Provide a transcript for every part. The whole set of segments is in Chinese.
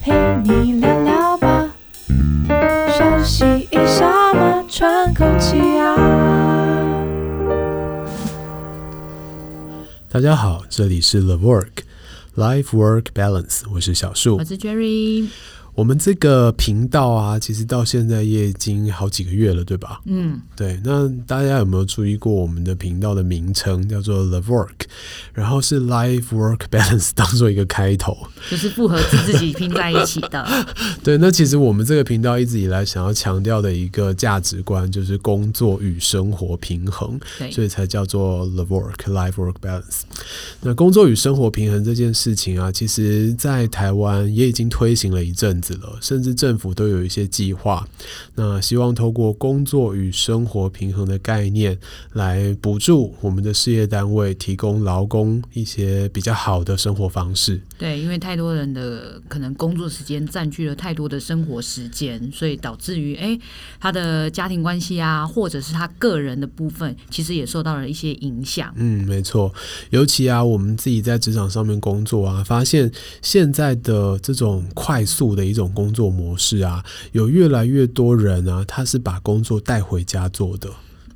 陪你聊聊吧，休息一下嘛，喘口气啊。大家好，这里是 The Work Life Work Balance，我是小树，我是 Jerry。我们这个频道啊，其实到现在也已经好几个月了，对吧？嗯，对。那大家有没有注意过我们的频道的名称叫做 The Work，然后是 Life Work Balance 当做一个开头，就是复合字自己拼在一起的。对，那其实我们这个频道一直以来想要强调的一个价值观，就是工作与生活平衡，对，所以才叫做 The Work Life Work Balance。那工作与生活平衡这件事情啊，其实在台湾也已经推行了一阵子。甚至政府都有一些计划，那希望透过工作与生活平衡的概念，来补助我们的事业单位，提供劳工一些比较好的生活方式。对，因为太多人的可能工作时间占据了太多的生活时间，所以导致于哎，他的家庭关系啊，或者是他个人的部分，其实也受到了一些影响。嗯，没错，尤其啊，我们自己在职场上面工作啊，发现现在的这种快速的一种。工作模式啊，有越来越多人啊，他是把工作带回家做的。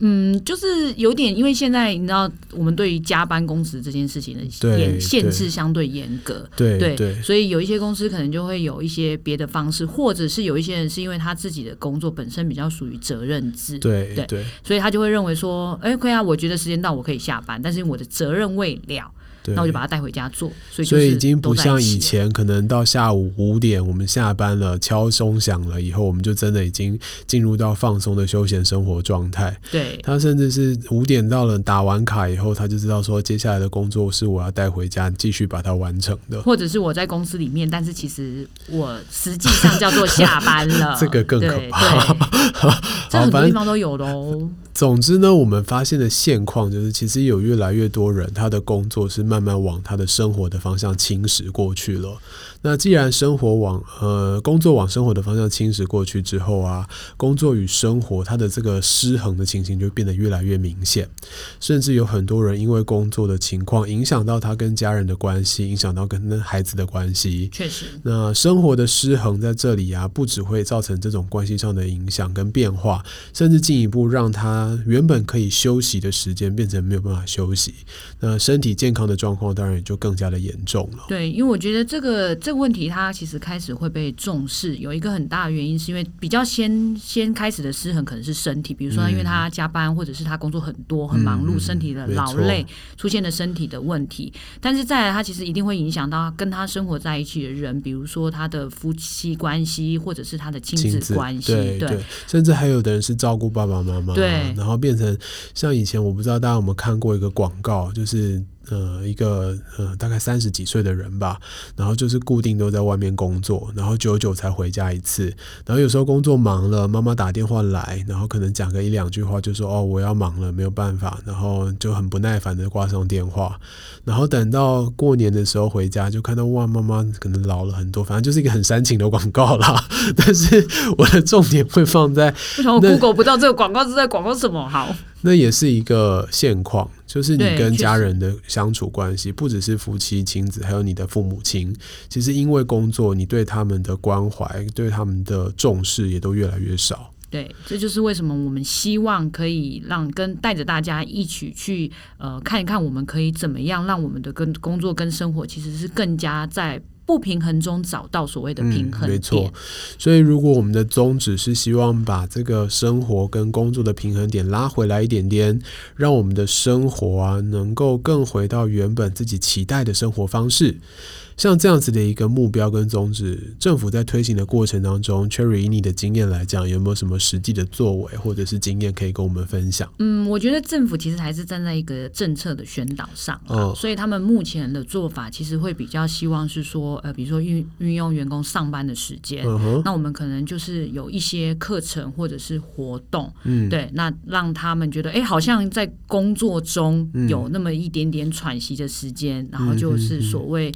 嗯，就是有点，因为现在你知道，我们对于加班工时这件事情的严限制相对严格，对对，对，所以有一些公司可能就会有一些别的方式，或者是有一些人是因为他自己的工作本身比较属于责任制，对对，对，所以他就会认为说，哎，可以啊，我觉得时间到我可以下班，但是我的责任未了。那我就把它带回家做，所以所以已经不像以前，可能到下午五点我们下班了，敲钟响了以后，我们就真的已经进入到放松的休闲生活状态。对，他甚至是五点到了，打完卡以后，他就知道说接下来的工作是我要带回家继续把它完成的，或者是我在公司里面，但是其实我实际上叫做下班了，这个更可怕。这 很多地方都有的哦。总之呢，我们发现的现况就是，其实有越来越多人他的工作是慢慢往他的生活的方向侵蚀过去了。那既然生活往呃工作往生活的方向侵蚀过去之后啊，工作与生活它的这个失衡的情形就变得越来越明显，甚至有很多人因为工作的情况影响到他跟家人的关系，影响到跟孩子的关系。确实，那生活的失衡在这里啊，不只会造成这种关系上的影响跟变化，甚至进一步让他原本可以休息的时间变成没有办法休息。那身体健康的状况当然也就更加的严重了。对，因为我觉得这个。这个问题它其实开始会被重视，有一个很大的原因是因为比较先先开始的失衡可能是身体，比如说因为他加班或者是他工作很多很忙碌，身体的劳累出现了身体的问题，但是再来他其实一定会影响到跟他生活在一起的人，比如说他的夫妻关系或者是他的亲子关系，对对，对，甚至还有的人是照顾爸爸妈妈，对，然后变成像以前我不知道大家有没有看过一个广告，就是。呃，一个呃，大概三十几岁的人吧，然后就是固定都在外面工作，然后久久才回家一次，然后有时候工作忙了，妈妈打电话来，然后可能讲个一两句话，就说哦，我要忙了，没有办法，然后就很不耐烦的挂上电话，然后等到过年的时候回家，就看到哇，妈妈可能老了很多，反正就是一个很煽情的广告啦。但是我的重点会放在，为什么我 Google 不到这个广告是在广告什么？好。那也是一个现况，就是你跟家人的相处关系，不只是夫妻亲子，还有你的父母亲。其实因为工作，你对他们的关怀、对他们的重视也都越来越少。对，这就是为什么我们希望可以让跟带着大家一起去呃看一看，我们可以怎么样让我们的跟工作跟生活其实是更加在。不平衡中找到所谓的平衡，嗯，没错。所以，如果我们的宗旨是希望把这个生活跟工作的平衡点拉回来一点点，让我们的生活啊能够更回到原本自己期待的生活方式。像这样子的一个目标跟宗旨，政府在推行的过程当中，Cherry 以你的经验来讲，有没有什么实际的作为或者是经验可以跟我们分享？嗯，我觉得政府其实还是站在一个政策的宣导上，哦，所以他们目前的做法其实会比较希望是说，呃，比如说运运用员工上班的时间，嗯，那我们可能就是有一些课程或者是活动，嗯，对，那让他们觉得，哎，好像在工作中有那么一点点喘息的时间，嗯，然后就是所谓。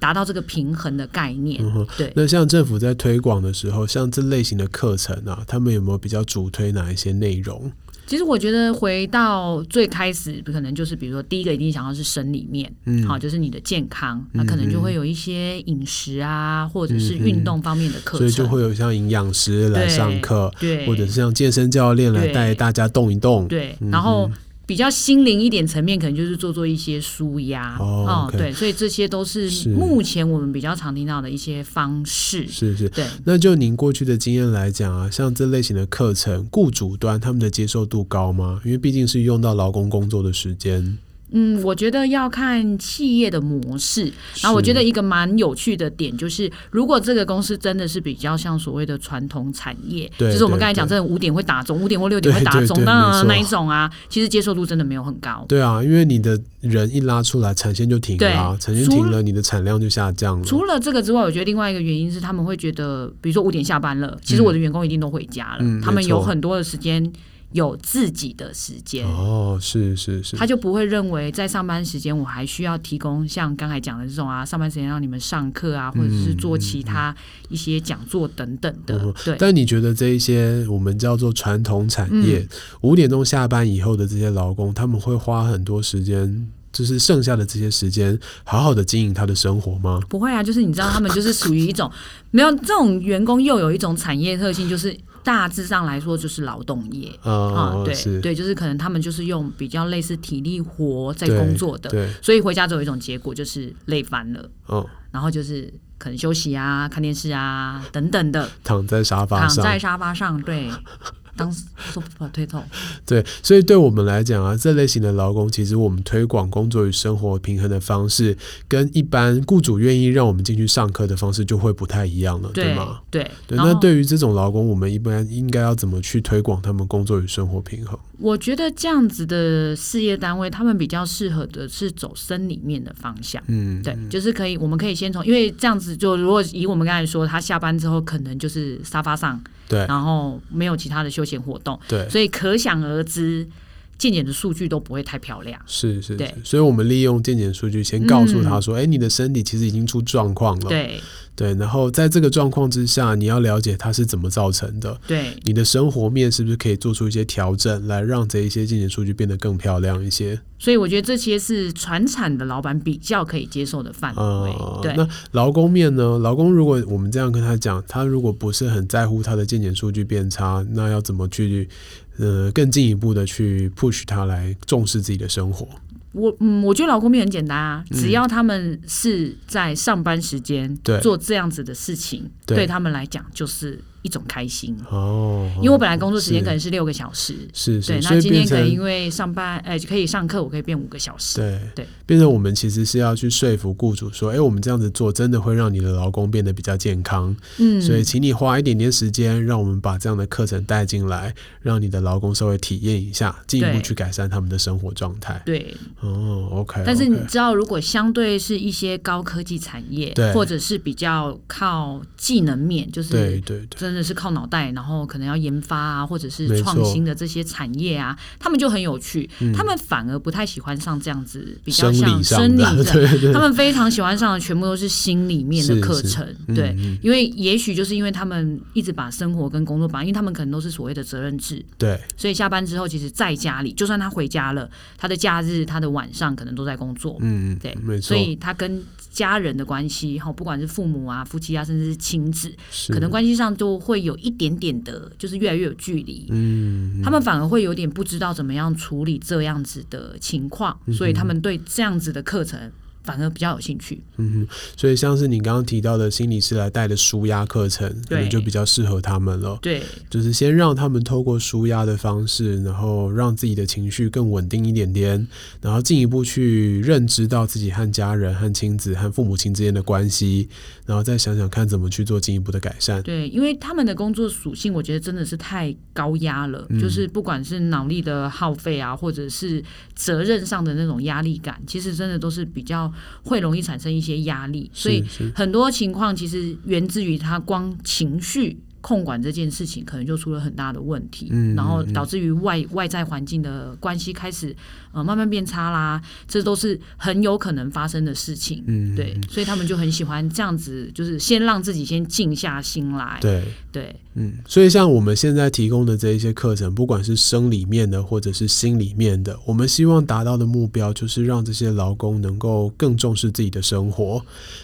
达到这个平衡的概念，嗯，对。那像政府在推广的时候，像这类型的课程啊，他们有没有比较主推哪一些内容？其实我觉得回到最开始，可能就是比如说第一个一定想要是生理面，嗯，好，就是你的健康，那可能就会有一些饮食啊，或者是运动方面的课程，所以就会有像营养师来上课，对，或者是像健身教练来带大家动一动，对，然后。比较心灵一点层面，可能就是做做一些舒压哦对，所以这些都是目前我们比较常听到的一些方式。是是，对。那就您过去的经验来讲啊，像这类型的课程，雇主端他们的接受度高吗？因为毕竟是用到劳工工作的时间。嗯，我觉得要看企业的模式。然后我觉得一个蛮有趣的点就是，如果这个公司真的是比较像所谓的传统产业，就是我们刚才讲，真的五点会打钟，五点或六点会打钟那那一种啊，其实接受度真的没有很高。对啊，因为你的人一拉出来，产线就停了，啊，产线停了，你的产量就下降了。除了这个之外，我觉得另外一个原因是他们会觉得，比如说五点下班了，其实我的员工一定都回家了，嗯、他们有很多的时间。有自己的时间哦，是是是，他就不会认为在上班时间我还需要提供像刚才讲的这种啊，上班时间让你们上课啊，或者是做其他一些讲座等等的。嗯、对，但你觉得这一些我们叫做传统产业，五、嗯、点钟下班以后的这些劳工，他们会花很多时间，就是剩下的这些时间，好好的经营他的生活吗？不会啊，就是你知道，他们就是属于一种没有这种员工，又有一种产业特性，就是。大致上来说就是劳动业。啊，对对，就是可能他们就是用比较类似体力活在工作的，所以回家之后有一种结果就是累翻了，哦，然后就是可能休息啊、看电视啊等等的，躺在沙发上，躺在沙发上，对。当时说不推痛，对，所以对我们来讲啊，这类型的劳工，其实我们推广工作与生活平衡的方式，跟一般雇主愿意让我们进去上课的方式就会不太一样了，对，对吗？对，对。那对于这种劳工，我们一般应该要怎么去推广他们工作与生活平衡？我觉得这样子的事业单位，他们比较适合的是走生理面的方向，嗯，对，就是可以，我们可以先从，因为这样子就如果以我们刚才说，他下班之后可能就是沙发上。对，然后没有其他的休闲活动，对，所以可想而知，健检的数据都不会太漂亮。是是，对，所以我们利用健检数据，先告诉他说：“哎、嗯，你的身体其实已经出状况了。”对。对，然后在这个状况之下，你要了解它是怎么造成的。对，你的生活面是不是可以做出一些调整，来让这一些健检数据变得更漂亮一些？所以我觉得这些是传产的老板比较可以接受的范围。呃、对，那劳工面呢？劳工如果我们这样跟他讲，他如果不是很在乎他的健检数据变差，那要怎么去呃更进一步的去 push 他来重视自己的生活？我嗯，我觉得劳工面很简单啊，只要他们是在上班时间做这样子的事情，对，对他们来讲就是。一种开心。哦，因为我本来工作时间可能是六个小时，是，是，对，那今天可能因为上班，哎，可以上课，我可以变五个小时，对。对，变成我们其实是要去说服雇主说，哎，我们这样子做真的会让你的劳工变得比较健康，嗯，所以请你花一点点时间，让我们把这样的课程带进来，让你的劳工稍微体验一下，进一步去改善他们的生活状态，对，哦，OK，但是你知道，如果相对是一些高科技产业，对，或者是比较靠技能面，就是对对对。真的是靠脑袋，然后可能要研发啊，或者是创新的这些产业啊，他们就很有趣。嗯、他们反而不太喜欢上这样子比较像生理的，对对，他们非常喜欢上的全部都是心里面的课程。嗯、对，因为也许就是因为他们一直把生活跟工作绑，因为他们可能都是所谓的责任制。对，所以下班之后，其实在家里，就算他回家了，他的假日、他的晚上可能都在工作。嗯，对，没错。所以他跟家人的关系，哈，不管是父母啊、夫妻啊，甚至是亲子，可能关系上都会有一点点的，就是越来越有距离。嗯，他们反而会有点不知道怎么样处理这样子的情况，所以他们对这样子的课程。反而比较有兴趣，嗯哼，所以像是你刚刚提到的心理师来带的舒压课程，可能就比较适合他们了。对，就是先让他们透过舒压的方式，然后让自己的情绪更稳定一点点，然后进一步去认知到自己和家人、和亲子、和父母亲之间的关系，然后再想想看怎么去做进一步的改善。对，因为他们的工作属性，我觉得真的是太高压了，嗯，就是不管是脑力的耗费啊，或者是责任上的那种压力感，其实真的都是比较。会容易产生一些压力，所以很多情况其实源自于他光情绪控管这件事情，可能就出了很大的问题，嗯，然后导致于外外在环境的关系开始呃慢慢变差啦，这都是很有可能发生的事情，嗯，对，所以他们就很喜欢这样子，就是先让自己先静下心来，对对，嗯，所以像我们现在提供的这一些课程，不管是生理面的或者是心里面的，我们希望达到的目标就是让这些劳工能够更重视自己的生活。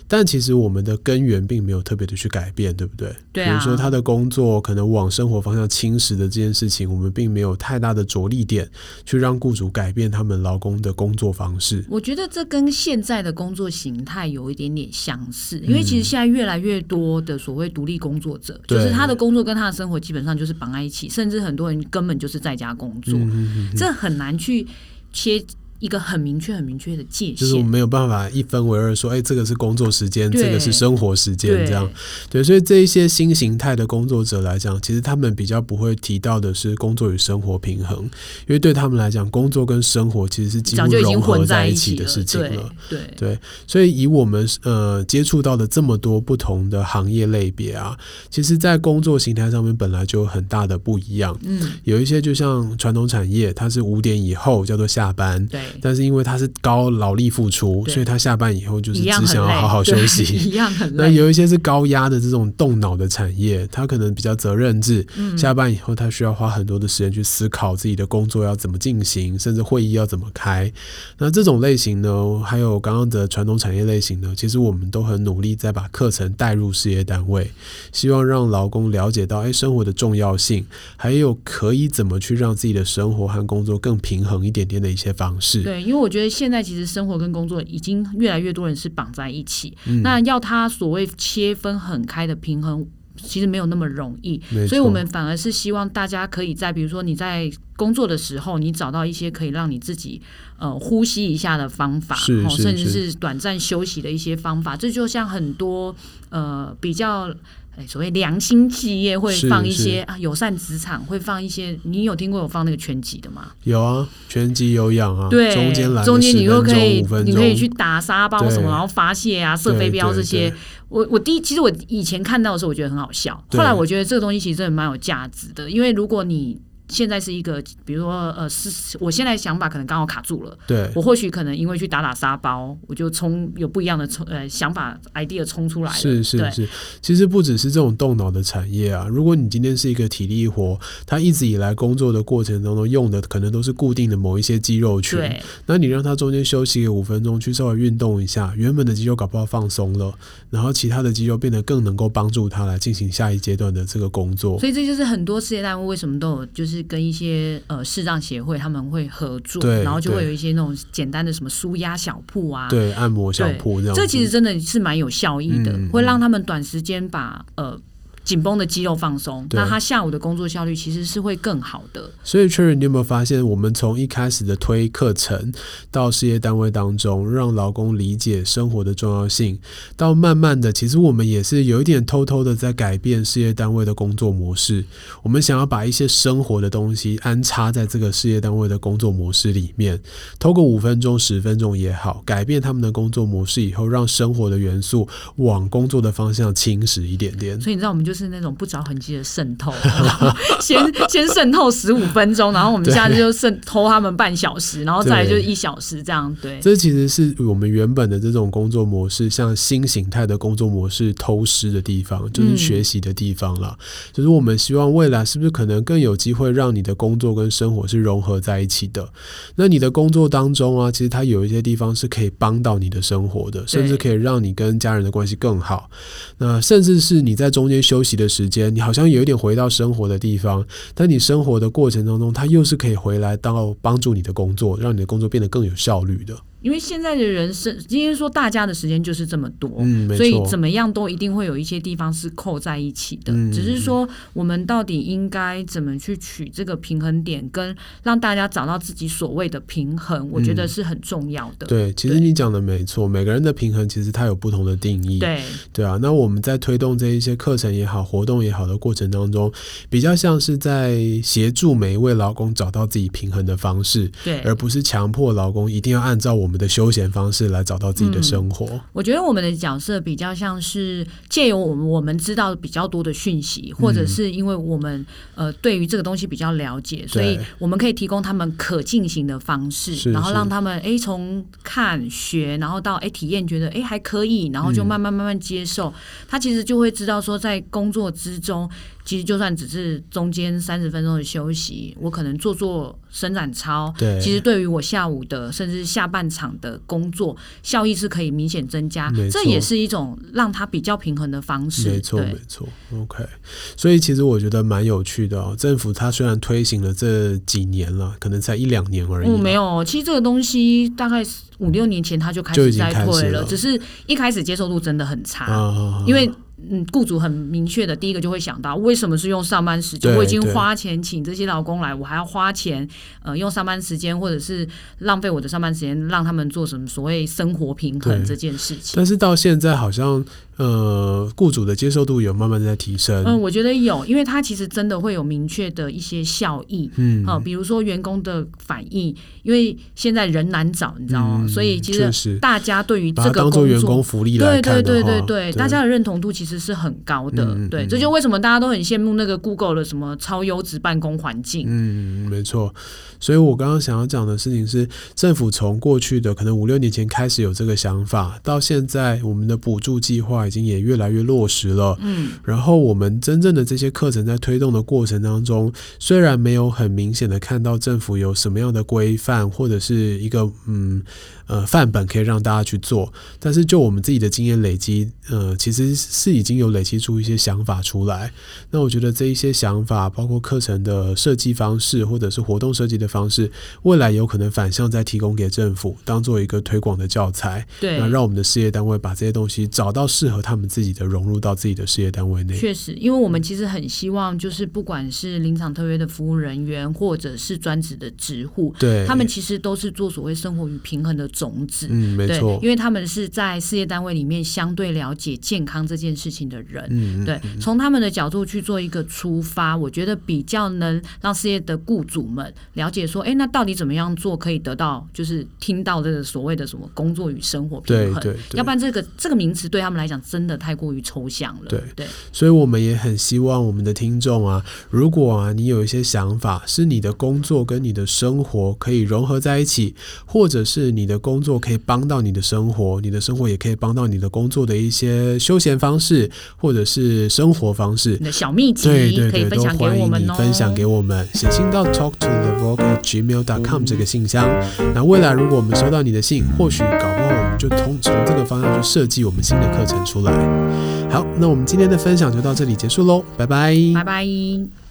但其实我们的根源并没有特别的去改变，对不对？对啊。比如说他的工作可能往生活方向侵蚀的这件事情，我们并没有太大的着力点去让雇主改变他们劳工的工作方式。我觉得这跟现在的工作形态有一点点相似，因为其实现在越来越多的所谓独立工作者，嗯、就是。他的工作跟他的生活基本上就是绑在一起，甚至很多人根本就是在家工作，这很难去切。一个很明确、很明确的界限，就是我们没有办法一分为二，说，哎，这个是工作时间，这个是生活时间，这样，对，所以这一些新形态的工作者来讲，其实他们比较不会提到的是工作与生活平衡，因为对他们来讲，工作跟生活其实是几乎融合在一起的事情了，了对。对，所以以我们呃接触到的这么多不同的行业类别啊，其实，在工作形态上面本来就有很大的不一样，嗯，有一些就像传统产业，它是五点以后叫做下班，对。但是因为他是高劳力付出，所以他下班以后就是只想要好好休息。一样很累。那有一些是高压的这种动脑的产业，他可能比较责任制，嗯，下班以后他需要花很多的时间去思考自己的工作要怎么进行，甚至会议要怎么开。那这种类型呢，还有刚刚的传统产业类型呢，其实我们都很努力在把课程带入事业单位，希望让劳工了解到，哎，生活的重要性，还有可以怎么去让自己的生活和工作更平衡一点点的一些方式。对，因为我觉得。现在其实生活跟工作已经越来越多人是绑在一起，嗯、那要他所谓切分很开的平衡，其实没有那么容易。所以我们反而是希望大家可以在，比如说你在工作的时候，你找到一些可以让你自己呃呼吸一下的方法，甚至是短暂休息的一些方法。这就像很多呃比较。所谓良心企业会放一些啊，友善职场会放一些，你有听过有放那个拳击的吗？有啊，拳击有氧啊，对，中间来中间你又可以，你可以去打沙包什么，然后发泄啊，射飞镖这些。我我第一，其实我以前看到的时候，我觉得很好笑，后来我觉得这个东西其实真的蛮有价值的，因为如果你。现在是一个，比如说，呃，是我现在想法可能刚好卡住了。对，我或许可能因为去打打沙包，我就冲有不一样的冲呃想法 idea 冲出来了。是是是，其实不只是这种动脑的产业啊。如果你今天是一个体力活，他一直以来工作的过程当中用的可能都是固定的某一些肌肉群。对，那你让他中间休息个五分钟，去稍微运动一下，原本的肌肉搞不好放松了，然后其他的肌肉变得更能够帮助他来进行下一阶段的这个工作。所以这就是很多事业单位为什么都有，就是跟一些。呃，视障协会他们会合作，然后就会有一些那种简单的什么舒压小铺啊，对，按摩小铺这样。这其实真的是蛮有效益的，嗯、会让他们短时间把呃。紧绷的肌肉放松，那他下午的工作效率其实是会更好的。所以，Cherry，你有没有发现，我们从一开始的推课程到事业单位当中，让劳工理解生活的重要性，到慢慢的，其实我们也是有一点偷偷的在改变事业单位的工作模式。我们想要把一些生活的东西安插在这个事业单位的工作模式里面，透过五分钟、十分钟也好，改变他们的工作模式以后，让生活的元素往工作的方向侵蚀一点点。所以，你知道我们就是。是那种不着痕迹的渗透，先先渗透十五分钟，然后我们下次就渗偷他们半小时，然后再来就是一小时这样。对，这其实是我们原本的这种工作模式，像新形态的工作模式偷师的地方，就是学习的地方了。嗯、就是我们希望未来是不是可能更有机会让你的工作跟生活是融合在一起的？那你的工作当中啊，其实它有一些地方是可以帮到你的生活的，甚至可以让你跟家人的关系更好。那甚至是你在中间休习。的时间，你好像有一点回到生活的地方，但你生活的过程当中，它又是可以回来到帮助你的工作，让你的工作变得更有效率的。因为现在的人生，今天说大家的时间就是这么多，嗯，所以怎么样都一定会有一些地方是扣在一起的。嗯，只是说我们到底应该怎么去取这个平衡点，跟让大家找到自己所谓的平衡，我觉得是很重要的。嗯，对，其实你讲的没错，每个人的平衡其实它有不同的定义。对，对啊。那我们在推动这一些课程也好，活动也好的过程当中，比较像是在协助每一位劳工找到自己平衡的方式，对，而不是强迫劳工一定要按照我们的休闲方式。来找到自己的生活。嗯，我觉得我们的角色比较像是借由我们我们知道比较多的讯息，或者是因为我们呃对于这个东西比较了解，所以我们可以提供他们可进行的方式，然后让他们哎从看学，然后到哎体验，觉得哎还可以，然后就慢慢慢慢接受。他其实就会知道说，在工作之中。其实就算只是中间三十分钟的休息，我可能做做伸展操，对，其实对于我下午的甚至下半场的工作效益是可以明显增加。这也是一种让它比较平衡的方式。没错，没错。OK，所以其实我觉得蛮有趣的哦。政府它虽然推行了这几年了，可能才一两年而已。嗯，没有，其实这个东西大概五六年前它就开始在推了，只是一开始接受度真的很差，哦、因为。嗯，雇主很明确的，第一个就会想到，为什么是用上班时间？我已经花钱请这些劳工来，我还要花钱，呃，用上班时间，或者是浪费我的上班时间，让他们做什么所谓生活平衡这件事情。但是到现在好像。呃，雇主的接受度有慢慢在提升。嗯，我觉得有，因为他其实真的会有明确的一些效益。嗯，好、呃，比如说员工的反应，因为现在人难找，你知道吗？嗯、所以其实大家对于这个工作，员工福利来看对对对对对，对，大家的认同度其实是很高的。嗯、对，这就为什么大家都很羡慕那个 Google 的什么超优质办公环境。嗯，没错。所以我刚刚想要讲的事情是，政府从过去的可能五六年前开始有这个想法，到现在我们的补助计划。已经也越来越落实了，嗯，然后我们真正的这些课程在推动的过程当中，虽然没有很明显的看到政府有什么样的规范或者是一个嗯呃范本可以让大家去做，但是就我们自己的经验累积，呃，其实是已经有累积出一些想法出来。那我觉得这一些想法，包括课程的设计方式或者是活动设计的方式，未来有可能反向再提供给政府，当做一个推广的教材，对，那让我们的事业单位把这些东西找到适合。他们自己的融入到自己的事业单位内，确实，因为我们其实很希望，就是不管是临场特约的服务人员，或者是专职的职护，对，他们其实都是做所谓生活与平衡的种子。嗯，没错，因为他们是在事业单位里面相对了解健康这件事情的人。嗯，对，从他们的角度去做一个出发，我觉得比较能让事业的雇主们了解说，哎，那到底怎么样做可以得到，就是听到这个所谓的什么工作与生活平衡？对，对，对，要不然这个这个名词对他们来讲。真的太过于抽象了。对对，所以我们也很希望我们的听众啊，如果啊你有一些想法，是你的工作跟你的生活可以融合在一起，或者是你的工作可以帮到你的生活，你的生活也可以帮到你的工作的一些休闲方式，或者是生活方式，你的小秘籍，对对对，都欢迎你分享给我们，写信到 talk to the vogue gmail dot com 这个信箱。那未来如果我们收到你的信，或许搞不好我们就从从这个方向去设计我们新的课程出来。好，那我们今天的分享就到这里结束喽，拜拜，拜拜。